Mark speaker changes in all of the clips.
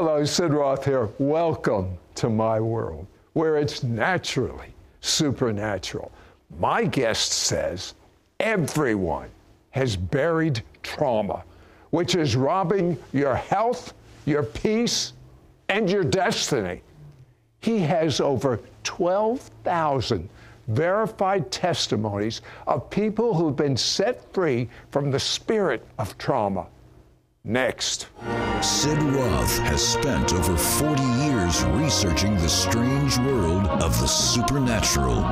Speaker 1: Hello, Sid Roth here. Welcome to my world, where it's naturally supernatural. My guest says everyone has buried trauma, which is robbing your health, your peace, and your destiny. He has over 12,000 verified testimonies of people who've been set free from the spirit of trauma. Next.
Speaker 2: Sid Roth has spent over 40 years researching the strange world of the supernatural.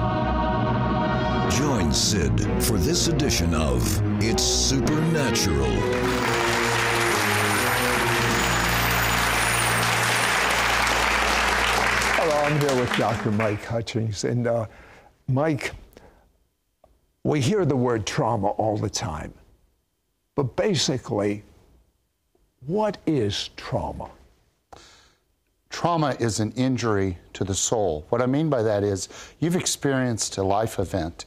Speaker 2: Join Sid for this edition of It's Supernatural.
Speaker 1: Hello, I'm here with Dr. Mike Hutchings. And uh, Mike, we hear the word trauma all the time. But basically, what is trauma?
Speaker 3: Trauma is an injury to the soul. What I mean by that is you've experienced a life event,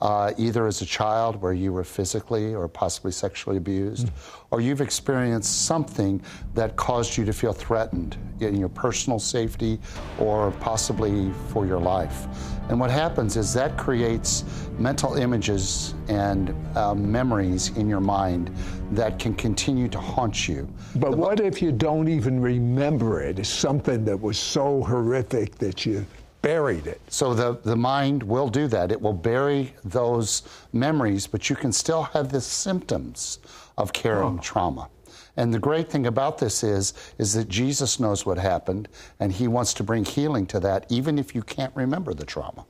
Speaker 3: uh, either as a child where you were physically or possibly sexually abused, mm. or you've experienced something that caused you to feel threatened in your personal safety or possibly for your life. And what happens is that creates mental images and uh, memories in your mind that can continue to haunt you.
Speaker 1: But the, what if you don't even remember it? It's something that was so horrific that you buried it.
Speaker 3: So the, the mind will do that. It will bury those memories, but you can still have the symptoms of carrying oh. trauma. And the great thing about this is, is that Jesus knows what happened, and he wants to bring healing to that, even if you can't remember the trauma.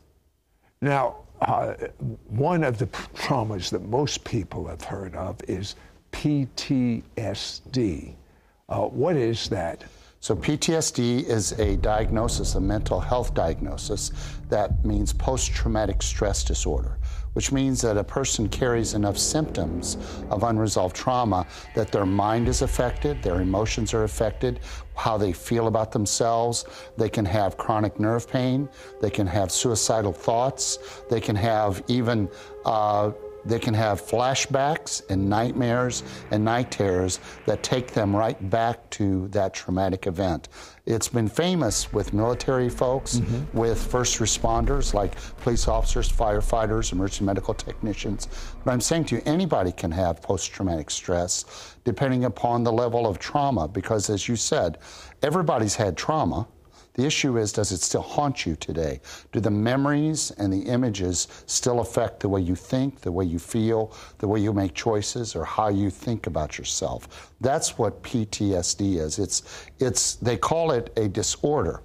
Speaker 1: Now, uh, one of the traumas that most people have heard of is PTSD. Uh, what is that?
Speaker 3: So, PTSD is a diagnosis, a mental health diagnosis that means post traumatic stress disorder, which means that a person carries enough symptoms of unresolved trauma that their mind is affected, their emotions are affected, how they feel about themselves. They can have chronic nerve pain, they can have suicidal thoughts, they can have even uh, they can have flashbacks and nightmares and night terrors that take them right back to that traumatic event. It's been famous with military folks, mm-hmm. with first responders like police officers, firefighters, emergency medical technicians. But I'm saying to you, anybody can have post traumatic stress depending upon the level of trauma, because as you said, everybody's had trauma. The issue is, does it still haunt you today? Do the memories and the images still affect the way you think, the way you feel, the way you make choices, or how you think about yourself? That's what PTSD is. It's, it's, they call it a disorder,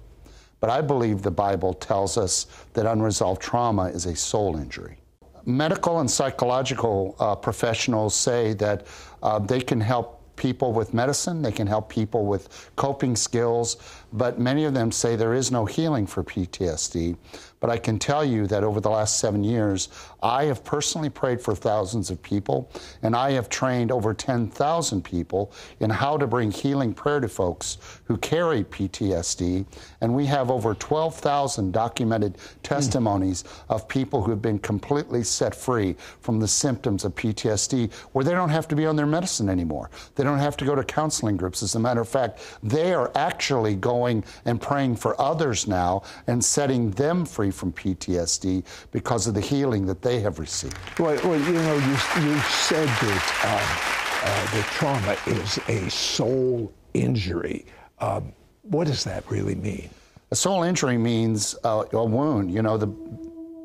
Speaker 3: but I believe the Bible tells us that unresolved trauma is a soul injury medical and psychological uh, professionals say that uh, they can help people with medicine, they can help people with coping skills, but many of them say there is no healing for PTSD. But I can tell you that over the last seven years, I have personally prayed for thousands of people, and I have trained over 10,000 people in how to bring healing prayer to folks who carry PTSD. And we have over 12,000 documented testimonies mm. of people who have been completely set free from the symptoms of PTSD, where they don't have to be on their medicine anymore. They don't have to go to counseling groups. As a matter of fact, they are actually going and praying for others now and setting them free from PTSD because of the healing that they have received.
Speaker 1: Well, well you know, you, you said that um, uh, the trauma is a soul injury. Um, what does that really mean?
Speaker 3: A soul injury means uh, a wound. You know, the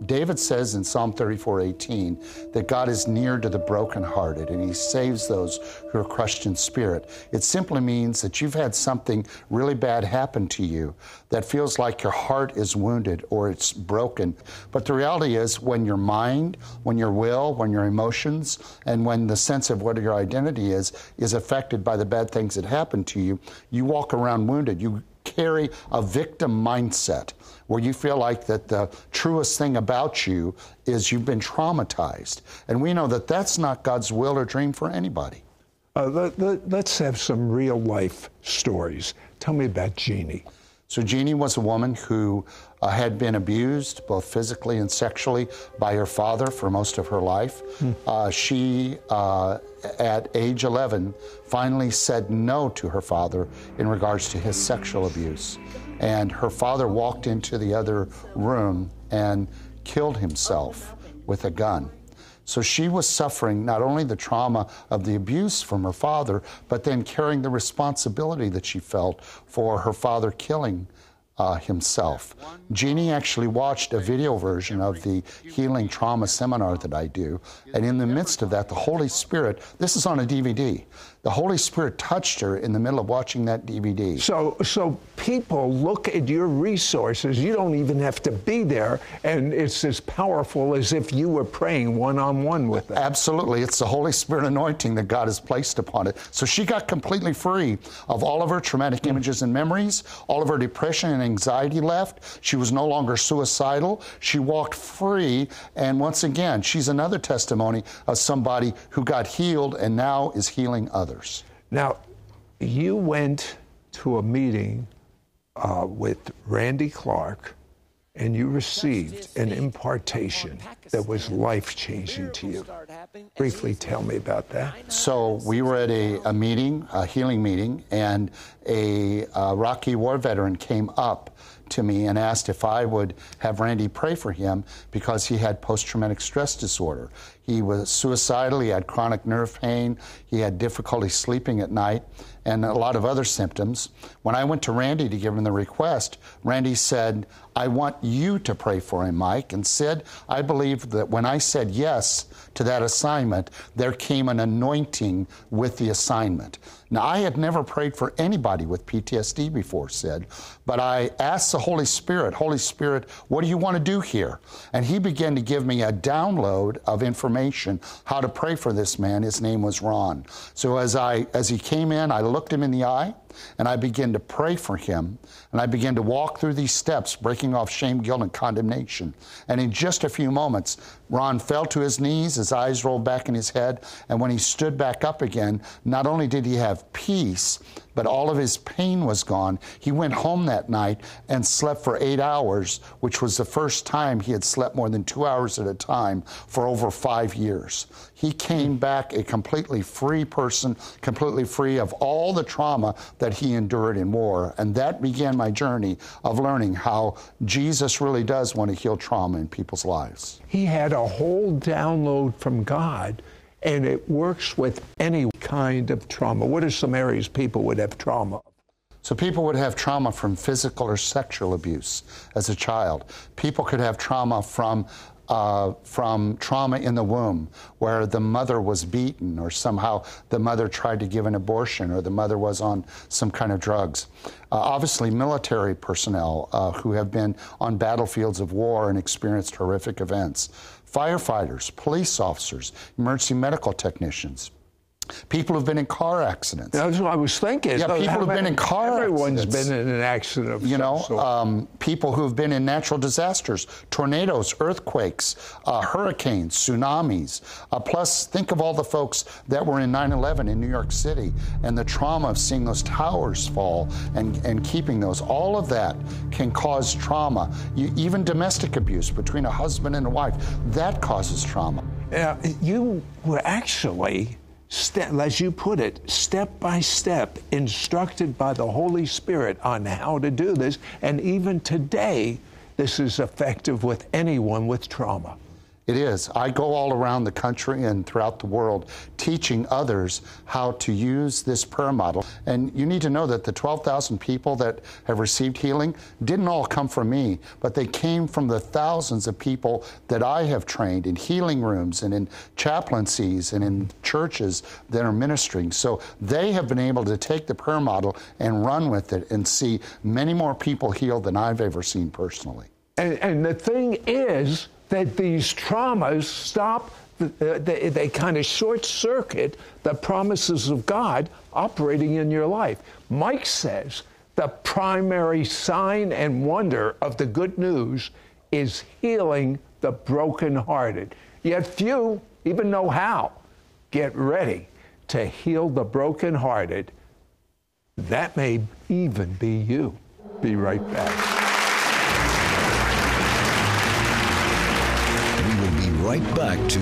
Speaker 3: David says in Psalm 34 18 that God is near to the brokenhearted and he saves those who are crushed in spirit. It simply means that you've had something really bad happen to you that feels like your heart is wounded or it's broken. But the reality is, when your mind, when your will, when your emotions, and when the sense of what your identity is, is affected by the bad things that happen to you, you walk around wounded. You carry a victim mindset where you feel like that the truest thing about you is you've been traumatized. And we know that that's not God's will or dream for anybody.
Speaker 1: Uh, let, us let, have some real life stories. Tell me about Jeannie.
Speaker 3: So Jeannie was a woman who uh, had been abused both physically and sexually by her father for most of her life. Hmm. Uh, she, uh, at age 11, finally said no to her father in regards to his sexual abuse. And her father walked into the other room and killed himself with a gun. So she was suffering not only the trauma of the abuse from her father, but then carrying the responsibility that she felt for her father killing uh, himself. Jeannie actually watched a video version of the healing trauma seminar that I do, and in the midst of that, the Holy Spirit, this is on a DVD, the Holy Spirit touched her in the middle of watching that DVD.
Speaker 1: So, so people look at your resources. You don't even have to be there, and it's as powerful as if you were praying one on one with them.
Speaker 3: Absolutely. It's the Holy Spirit anointing that God has placed upon it. So she got completely free of all of her traumatic images and memories, all of her depression and anxiety left. She was no longer suicidal. She walked free. And once again, she's another testimony of somebody who got healed and now is healing others.
Speaker 1: Now, you went to a meeting uh, with Randy Clark and you received an impartation that was life changing to you. Briefly tell me about that.
Speaker 3: So, we were at a, a meeting, a healing meeting, and a, a Iraqi war veteran came up to me and asked if I would have Randy pray for him because he had post traumatic stress disorder. He was suicidal, he had chronic nerve pain, he had difficulty sleeping at night, and a lot of other symptoms. When I went to Randy to give him the request, Randy said, I want you to pray for him, Mike. And said, I believe that when I said yes to that assignment, there came an anointing with the assignment. Now, I had never prayed for anybody with PTSD before, Sid, but I asked the Holy Spirit, Holy Spirit, what do you want to do here? And he began to give me a download of information how to pray for this man. His name was Ron. So as I as he came in, I looked him in the eye and I began to pray for him. And I began to walk through these steps, breaking off shame, guilt, and condemnation. And in just a few moments, Ron fell to his knees, his eyes rolled back in his head. And when he stood back up again, not only did he have peace, but all of his pain was gone. He went home that night and slept for eight hours, which was the first time he had slept more than two hours at a time for over five years. He came back a completely free person, completely free of all the trauma that he endured in war. And that began my journey of learning how Jesus really does want to heal trauma in people's lives.
Speaker 1: He had a whole download from God and it works with any kind of trauma. What are some areas people would have trauma?
Speaker 3: So, people would have trauma from physical or sexual abuse as a child. People could have trauma from uh, from trauma in the womb, where the mother was beaten, or somehow the mother tried to give an abortion, or the mother was on some kind of drugs. Uh, obviously, military personnel uh, who have been on battlefields of war and experienced horrific events firefighters, police officers, emergency medical technicians. People who've been in car accidents.
Speaker 1: That's what I was thinking.
Speaker 3: Yeah, people who've been in car
Speaker 1: Everyone's
Speaker 3: accidents.
Speaker 1: been in an accident of
Speaker 3: You know,
Speaker 1: um,
Speaker 3: people who've been in natural disasters, tornadoes, earthquakes, uh, hurricanes, tsunamis. Uh, plus, think of all the folks that were in 9 11 in New York City and the trauma of seeing those towers fall and, and keeping those. All of that can cause trauma. You, even domestic abuse between a husband and a wife, that causes trauma.
Speaker 1: Yeah, you were actually step, as you put it, step by step, instructed by the Holy Spirit on how to do this. And even today, this is effective with anyone with trauma.
Speaker 3: It is. I go all around the country and throughout the world teaching others how to use this prayer model. And you need to know that the 12,000 people that have received healing didn't all come from me, but they came from the thousands of people that I have trained in healing rooms and in chaplaincies and in churches that are ministering. So they have been able to take the prayer model and run with it and see many more people healed than I've ever seen personally.
Speaker 1: And, and the thing is, that these traumas stop, uh, they, they kind of short circuit the promises of God operating in your life. Mike says the primary sign and wonder of the good news is healing the brokenhearted. Yet few even know how. Get ready to heal the brokenhearted. That may even be you. Be right back.
Speaker 2: Right back to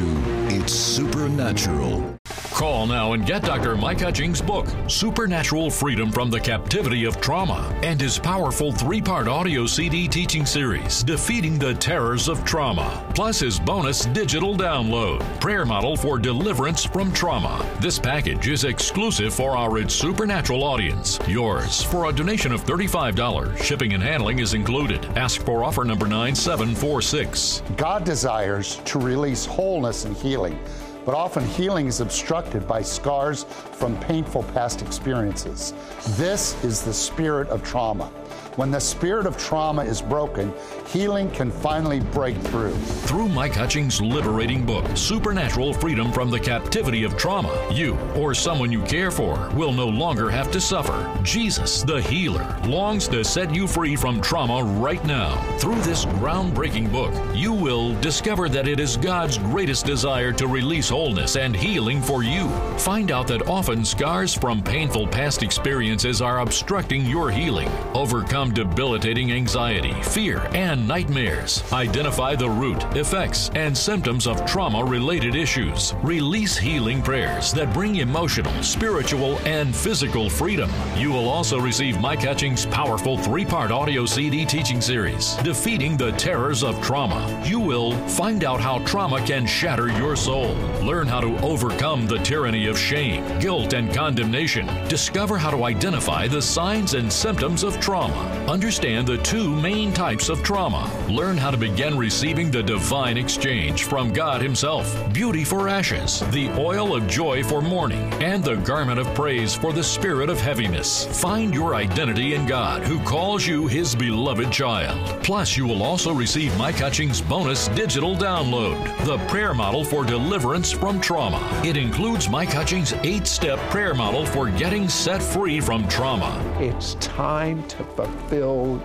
Speaker 2: It's Supernatural.
Speaker 4: Call now and get Dr. Mike Hutchings' book, Supernatural Freedom from the Captivity of Trauma, and his powerful three part audio CD teaching series, Defeating the Terrors of Trauma, plus his bonus digital download, Prayer Model for Deliverance from Trauma. This package is exclusive for our It's Supernatural audience. Yours for a donation of $35. Shipping and handling is included. Ask for offer number 9746.
Speaker 3: God desires to release wholeness and healing but often healing is obstructed by scars from painful past experiences. This is the spirit of trauma. When the spirit of trauma is broken, healing can finally break through.
Speaker 4: Through Mike Hutchings' liberating book, Supernatural Freedom from the Captivity of Trauma, you or someone you care for will no longer have to suffer. Jesus, the healer, longs to set you free from trauma right now. Through this groundbreaking book, you will discover that it is God's greatest desire to release wholeness and healing for you. Find out that often scars from painful past experiences are obstructing your healing. Overcome overcome debilitating anxiety, fear, and nightmares. Identify the root, effects, and symptoms of trauma related issues. Release healing prayers that bring emotional, spiritual, and physical freedom. You will also receive Mike Hutchings' powerful three part audio CD teaching series, Defeating the Terrors of Trauma. You will find out how trauma can shatter your soul, learn how to overcome the tyranny of shame, guilt, and condemnation, discover how to identify the signs and symptoms of trauma Understand the two main types of trauma. Learn how to begin receiving the divine exchange from God Himself beauty for ashes, the oil of joy for mourning, and the garment of praise for the spirit of heaviness. Find your identity in God, who calls you His beloved child. Plus, you will also receive Mike Hutchings' bonus digital download, the prayer model for deliverance from trauma. It includes Mike Hutchings' eight step prayer model for getting set free from trauma.
Speaker 1: It's time to fulfill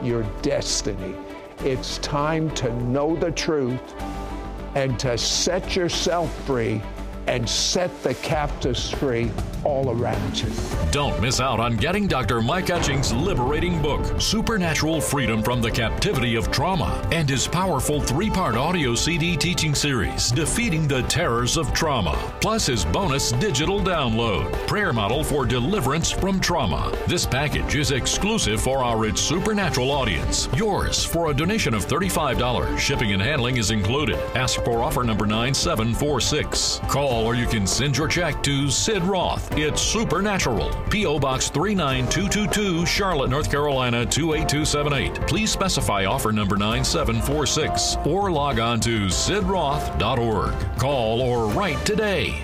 Speaker 1: your destiny. It's time to know the truth and to set yourself free and set the captives free all around you.
Speaker 4: Don't miss out on getting Dr. Mike Hutchings' liberating book, Supernatural Freedom from the Captivity of Trauma, and his powerful three part audio CD teaching series, Defeating the Terrors of Trauma, plus his bonus digital download, Prayer Model for Deliverance from Trauma. This package is exclusive for our It's Supernatural audience. Yours for a donation of $35. Shipping and handling is included. Ask for offer number 9746. Call or you can send your check to Sid Roth. It's Supernatural. P.O. Box 39222, Charlotte, North Carolina 28278. Please specify offer number 9746 or log on to sidroth.org. Call or write today.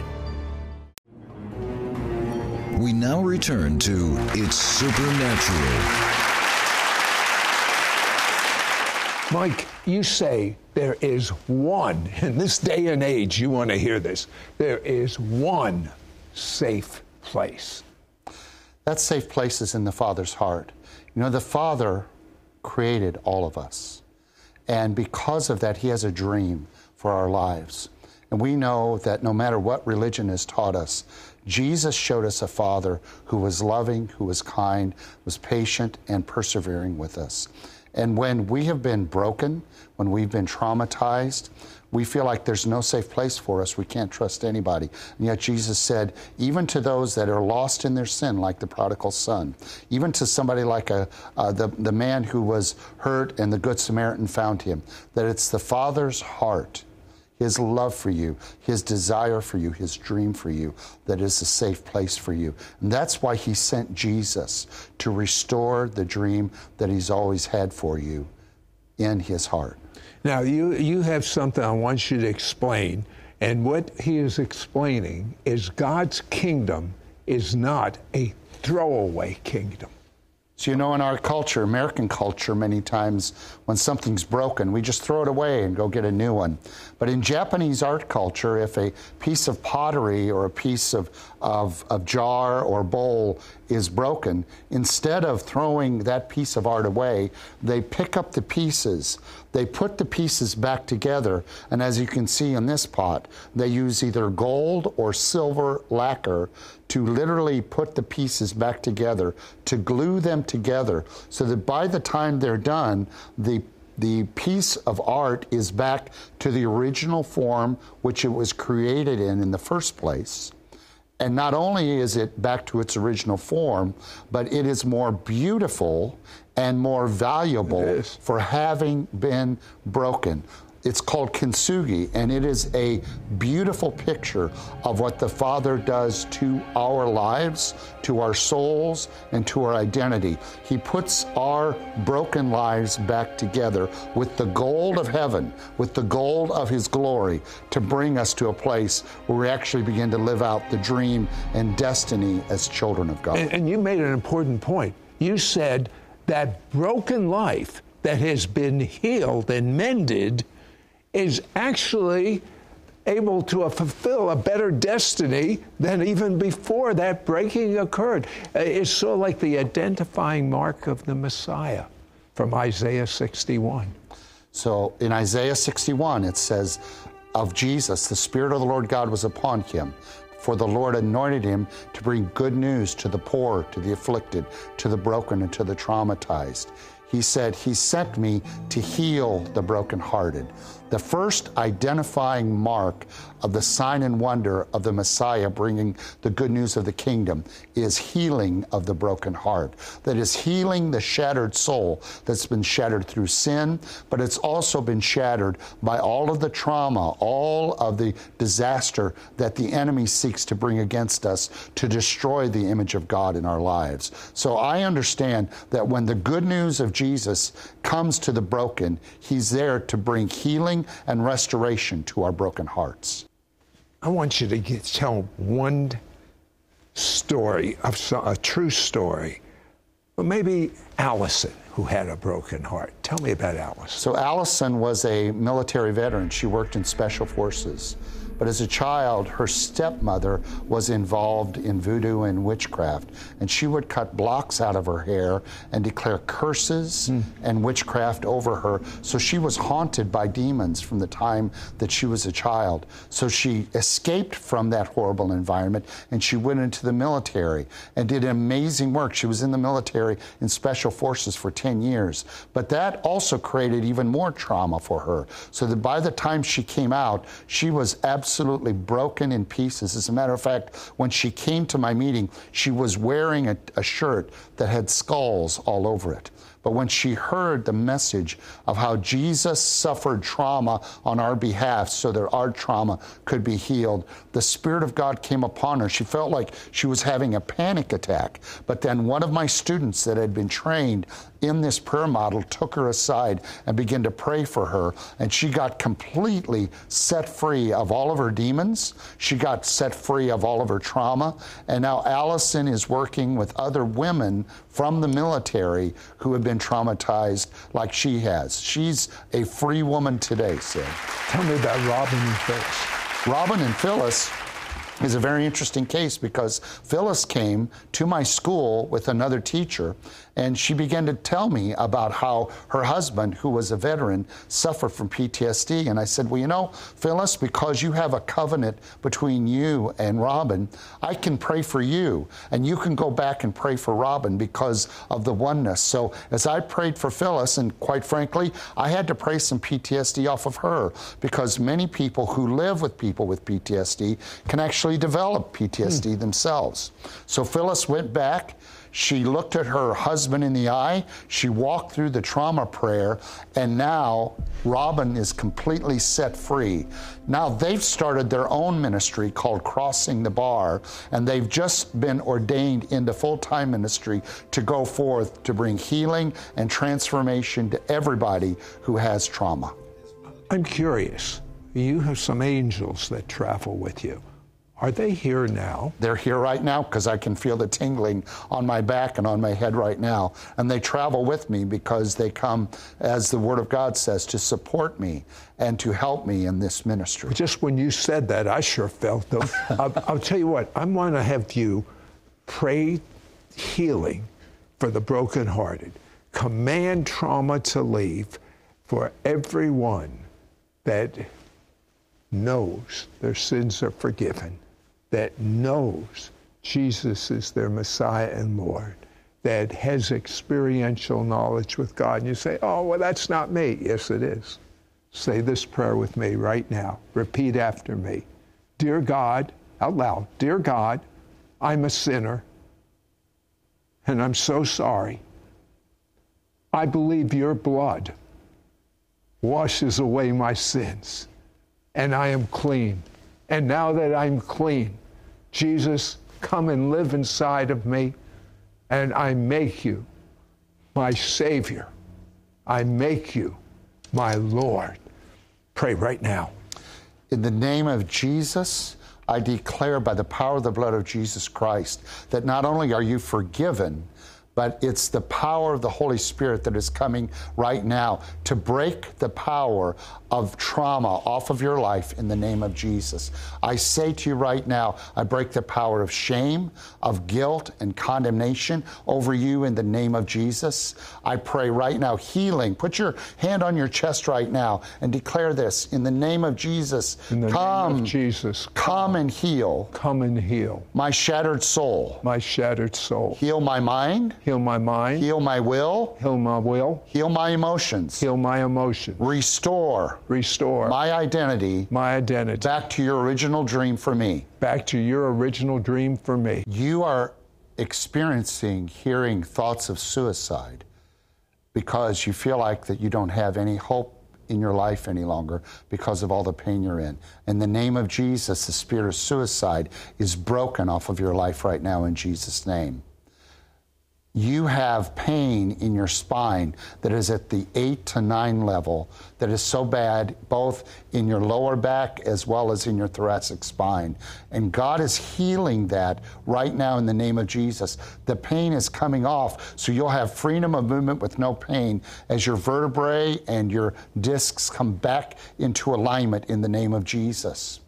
Speaker 2: We now return to It's Supernatural.
Speaker 1: Mike, you say there is one, in this day and age, you want to hear this, there is one safe place.
Speaker 3: That safe place is in the Father's heart. You know, the Father created all of us. And because of that, He has a dream for our lives. And we know that no matter what religion has taught us, Jesus showed us a Father who was loving, who was kind, was patient, and persevering with us. And when we have been broken, when we've been traumatized, we feel like there's no safe place for us. We can't trust anybody. And yet Jesus said, even to those that are lost in their sin, like the prodigal son, even to somebody like a, uh, the, the man who was hurt and the Good Samaritan found him, that it's the Father's heart his love for you, His desire for you, His dream for you, that is a safe place for you. And that's why He sent Jesus to restore the dream that He's always had for you in His heart.
Speaker 1: Now, you, you have something I want you to explain. And what He is explaining is God's kingdom is not a throwaway kingdom.
Speaker 3: So, you know, in our culture, American culture, many times when something's broken, we just throw it away and go get a new one. But in Japanese art culture, if a piece of pottery or a piece of of, of jar or bowl is broken, instead of throwing that piece of art away, they pick up the pieces. They put the pieces back together, and as you can see in this pot, they use either gold or silver lacquer to literally put the pieces back together, to glue them together, so that by the time they're done, the the piece of art is back to the original form which it was created in in the first place. And not only is it back to its original form, but it is more beautiful and more valuable for having been broken. It's called kintsugi, and it is a beautiful picture of what the Father does to our lives, to our souls, and to our identity. He puts our broken lives back together with the gold of heaven, with the gold of His glory, to bring us to a place where we actually begin to live out the dream and destiny as children of God.
Speaker 1: And, and you made an important point. You said that broken life that has been healed and mended is actually able to fulfill a better destiny than even before that breaking occurred. Uh, it's sort of like the identifying mark of the Messiah from Isaiah 61.
Speaker 3: So in Isaiah 61, it says, Of Jesus, the Spirit of the Lord God was upon him. For the Lord anointed him to bring good news to the poor, to the afflicted, to the broken, and to the traumatized. He said, He sent me to heal the brokenhearted. The first identifying mark of the sign and wonder of the Messiah bringing the good news of the kingdom is healing of the broken heart. That is healing the shattered soul that's been shattered through sin, but it's also been shattered by all of the trauma, all of the disaster that the enemy seeks to bring against us to destroy the image of God in our lives. So I understand that when the good news of Jesus comes to the broken, he's there to bring healing and restoration to our broken hearts.
Speaker 1: I want you to get, tell one story of a true story. Well, maybe Allison, who had a broken heart. Tell me about Allison.
Speaker 3: So Allison was a military veteran. She worked in special forces. But as a child, her stepmother was involved in voodoo and witchcraft, and she would cut blocks out of her hair and declare curses mm. and witchcraft over her. So she was haunted by demons from the time that she was a child. So she escaped from that horrible environment and she went into the military and did amazing work. She was in the military in special forces for 10 years. But that also created even more trauma for her. So that by the time she came out, she was absolutely absolutely broken in pieces. As a matter of fact, when she came to my meeting, she was wearing a, a shirt that had skulls all over it. But when she heard the message of how Jesus suffered trauma on our behalf so that our trauma could be healed, the Spirit of God came upon her. She felt like she was having a panic attack. But then one of my students that had been trained in this prayer model took her aside and began to pray for her. And she got completely set free of all of her demons. She got set free of all of her trauma. And now Allison is working with other women from the military who have been traumatized like she has. She's a free woman today, Sid.
Speaker 1: Tell me about Robin and Phyllis.
Speaker 3: Robin and Phyllis is a very interesting case because Phyllis came to my school with another teacher and she began to tell me about how her husband, who was a veteran, suffered from PTSD. And I said, Well, you know, Phyllis, because you have a covenant between you and Robin, I can pray for you. And you can go back and pray for Robin because of the oneness. So as I prayed for Phyllis, and quite frankly, I had to pray some PTSD off of her because many people who live with people with PTSD can actually develop PTSD hmm. themselves. So Phyllis went back. She looked at her husband in the eye. She walked through the trauma prayer, and now Robin is completely set free. Now they've started their own ministry called Crossing the Bar, and they've just been ordained into full time ministry to go forth to bring healing and transformation to everybody who has trauma.
Speaker 1: I'm curious. You have some angels that travel with you. Are they here now?
Speaker 3: They're here right now because I can feel the tingling on my back and on my head right now. And they travel with me because they come, as the Word of God says, to support me and to help me in this ministry.
Speaker 1: Just when you said that, I sure felt them. I'll, I'll tell you what, I want to have you pray healing for the brokenhearted, command trauma to leave for everyone that knows their sins are forgiven that knows Jesus is their Messiah and Lord, that has experiential knowledge with God. And you say, oh, well, that's not me. Yes, it is. Say this prayer with me right now. Repeat after me. Dear God, out loud, Dear God, I'm a sinner and I'm so sorry. I believe your blood washes away my sins and I am clean. And now that I'm clean, Jesus, come and live inside of me, and I make you my Savior. I make you my Lord. Pray right now.
Speaker 3: In the name of Jesus, I declare by the power of the blood of Jesus Christ that not only are you forgiven, but it's the power of the Holy Spirit that is coming right now to break the power of trauma off of your life in the name of Jesus. I say to you right now, I break the power of shame, of guilt, and condemnation over you in the name of Jesus. I pray right now healing. Put your hand on your chest right now and declare this in the name of Jesus.
Speaker 1: In the
Speaker 3: come,
Speaker 1: name of Jesus,
Speaker 3: come and heal
Speaker 1: come and heal
Speaker 3: my shattered soul.
Speaker 1: my shattered soul.
Speaker 3: Heal my mind,
Speaker 1: Heal my mind,
Speaker 3: heal my will,
Speaker 1: heal my will,
Speaker 3: heal my emotions,
Speaker 1: heal my emotions,
Speaker 3: restore
Speaker 1: restore
Speaker 3: my identity
Speaker 1: my identity
Speaker 3: back to your original dream for me.
Speaker 1: back to your original dream for me.
Speaker 3: You are experiencing hearing thoughts of suicide because you feel like that you don't have any hope in your life any longer because of all the pain you're in. In the name of Jesus, the spirit of suicide is broken off of your life right now in Jesus' name. You have pain in your spine that is at the eight to nine level, that is so bad, both in your lower back as well as in your thoracic spine. And God is healing that right now in the name of Jesus. The pain is coming off, so you'll have freedom of movement with no pain as your vertebrae and your discs come back into alignment in the name of Jesus.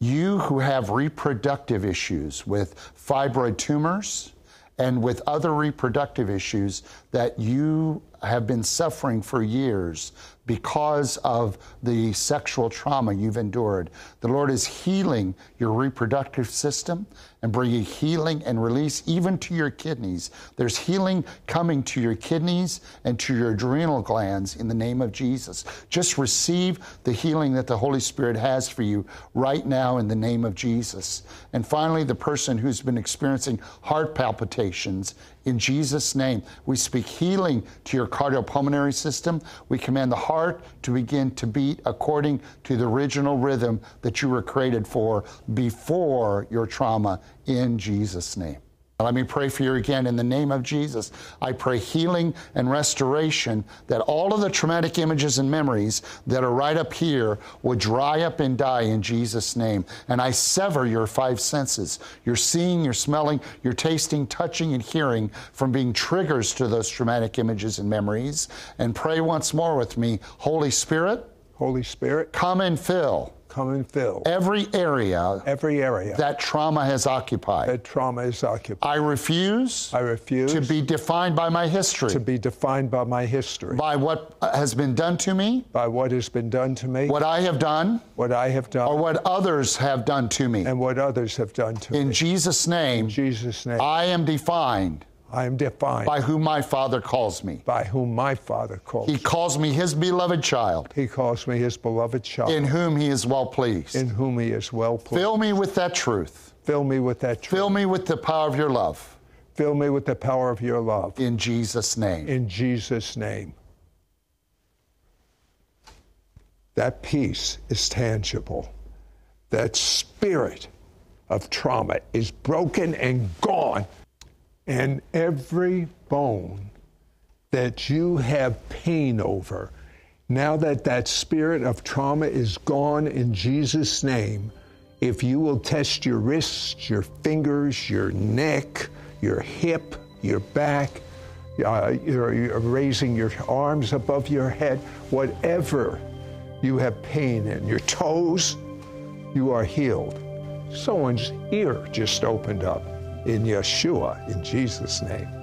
Speaker 3: You who have reproductive issues with fibroid tumors, and with other reproductive issues that you have been suffering for years because of the sexual trauma you've endured. The Lord is healing your reproductive system and bringing healing and release even to your kidneys. There's healing coming to your kidneys and to your adrenal glands in the name of Jesus. Just receive the healing that the Holy Spirit has for you right now in the name of Jesus. And finally, the person who's been experiencing heart palpitations in Jesus' name, we speak healing to your cardiopulmonary system. We command the heart to begin to beat according to the original rhythm that you were created for before your trauma in Jesus' name. Let me pray for you again in the name of Jesus. I pray healing and restoration that all of the traumatic images and memories that are right up here would dry up and die in Jesus' name. And I sever your five senses your seeing, your smelling, your tasting, touching, and hearing from being triggers to those traumatic images and memories. And pray once more with me Holy Spirit,
Speaker 1: Holy Spirit,
Speaker 3: come and fill
Speaker 1: come and fill
Speaker 3: every area
Speaker 1: every area
Speaker 3: that trauma has occupied.
Speaker 1: that trauma is occupied.
Speaker 3: I refuse
Speaker 1: I refuse
Speaker 3: to be defined by my history,
Speaker 1: to be defined by my history,
Speaker 3: by what has been done to me,
Speaker 1: by what has been done to me,
Speaker 3: what I have done,
Speaker 1: what I have done,
Speaker 3: or what others have done to me.
Speaker 1: and what others have done to
Speaker 3: In
Speaker 1: me.
Speaker 3: Jesus' name,
Speaker 1: In Jesus' name,
Speaker 3: I am defined
Speaker 1: I am defined
Speaker 3: by whom my Father calls me.
Speaker 1: by whom my Father calls. Me.
Speaker 3: He calls me his beloved child,
Speaker 1: He calls me his beloved child,
Speaker 3: in whom he is well pleased.
Speaker 1: in whom he is well pleased.
Speaker 3: Fill me with that truth.
Speaker 1: Fill me with that truth.
Speaker 3: Fill me with the power of your love.
Speaker 1: Fill me with the power of your love.
Speaker 3: In Jesus' name.
Speaker 1: In Jesus' name. That peace is tangible. That spirit of trauma is broken and gone. And every bone that you have pain over, now that that spirit of trauma is gone in Jesus' name, if you will test your wrists, your fingers, your neck, your hip, your back, uh, you're, you're raising your arms above your head, whatever you have pain in, your toes, you are healed. Someone's ear just opened up in Yeshua, in Jesus' name.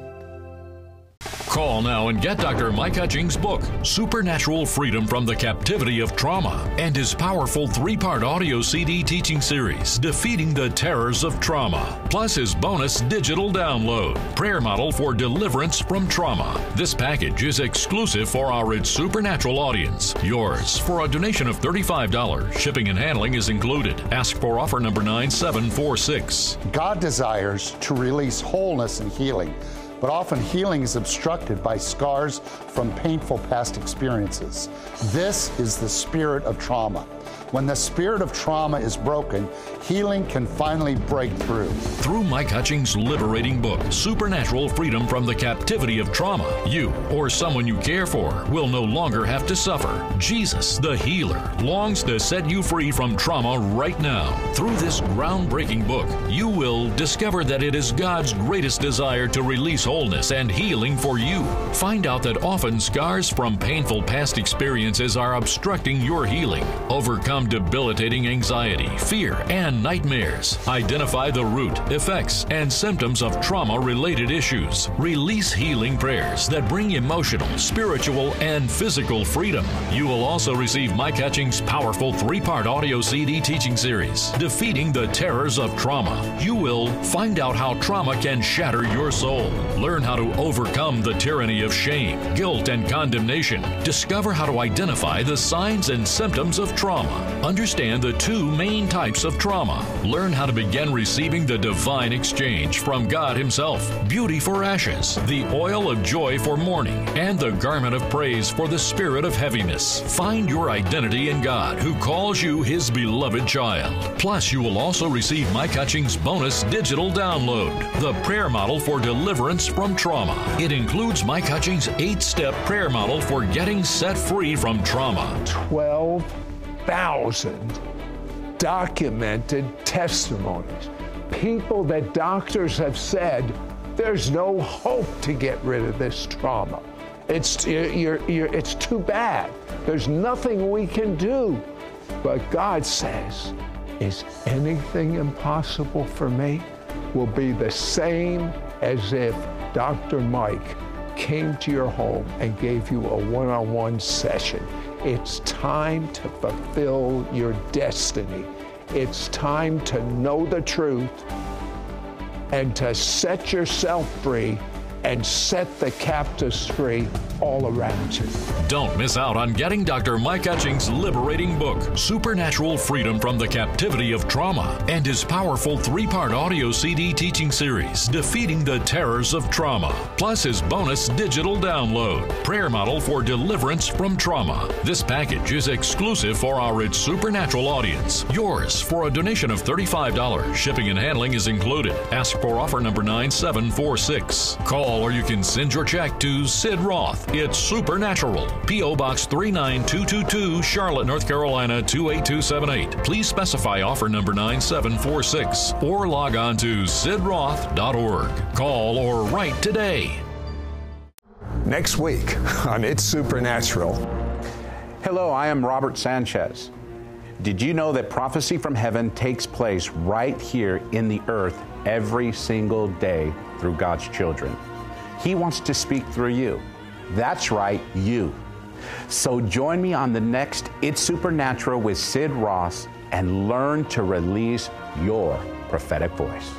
Speaker 4: Call now and get Dr. Mike Hutchings' book, Supernatural Freedom from the Captivity of Trauma, and his powerful three part audio CD teaching series, Defeating the Terrors of Trauma, plus his bonus digital download, Prayer Model for Deliverance from Trauma. This package is exclusive for our It's Supernatural audience. Yours for a donation of $35. Shipping and handling is included. Ask for offer number 9746.
Speaker 3: God desires to release wholeness and healing but often healing is obstructed by scars from painful past experiences. This is the spirit of trauma. When the spirit of trauma is broken, healing can finally break through.
Speaker 4: Through Mike Hutchings' liberating book, Supernatural Freedom from the Captivity of Trauma, you or someone you care for will no longer have to suffer. Jesus, the healer, longs to set you free from trauma right now. Through this groundbreaking book, you will discover that it is God's greatest desire to release wholeness and healing for you. Find out that often scars from painful past experiences are obstructing your healing. Overcome debilitating anxiety, fear, and nightmares. Identify the root, effects, and symptoms of trauma related issues. Release healing prayers that bring emotional, spiritual, and physical freedom. You will also receive Mike Hutchings' powerful three part audio CD teaching series, Defeating the Terrors of Trauma. You will find out how trauma can shatter your soul, learn how to overcome the tyranny of shame, guilt, and condemnation, discover how to identify the signs and symptoms of trauma Understand the two main types of trauma. Learn how to begin receiving the divine exchange from God Himself beauty for ashes, the oil of joy for mourning, and the garment of praise for the spirit of heaviness. Find your identity in God, who calls you His beloved child. Plus, you will also receive Mike Hutchings' bonus digital download, the prayer model for deliverance from trauma. It includes Mike Hutchings' eight step prayer model for getting set free from trauma.
Speaker 1: 12 thousand documented testimonies. People that doctors have said there's no hope to get rid of this trauma. It's, you're, you're, it's too bad. There's nothing we can do. But God says, Is anything impossible for me? Will be the same as if Dr. Mike came to your home and gave you a one on one session. It's time to fulfill your destiny. It's time to know the truth and to set yourself free and set the captives free all around you.
Speaker 4: Don't miss out on getting Dr. Mike Hutchings' liberating book, Supernatural Freedom from the Captivity of Trauma, and his powerful three part audio CD teaching series, Defeating the Terrors of Trauma, plus his bonus digital download, Prayer Model for Deliverance from Trauma. This package is exclusive for our It's Supernatural audience. Yours for a donation of $35. Shipping and handling is included. Ask for offer number 9746. Call or you can send your check to Sid Roth. It's Supernatural. P.O. Box 39222, Charlotte, North Carolina 28278. Please specify offer number 9746 or log on to sidroth.org. Call or write today.
Speaker 1: Next week on It's Supernatural.
Speaker 5: Hello, I am Robert Sanchez. Did you know that prophecy from heaven takes place right here in the earth every single day through God's children? He wants to speak through you. That's right, you. So join me on the next It's Supernatural with Sid Roth and learn to release your prophetic voice.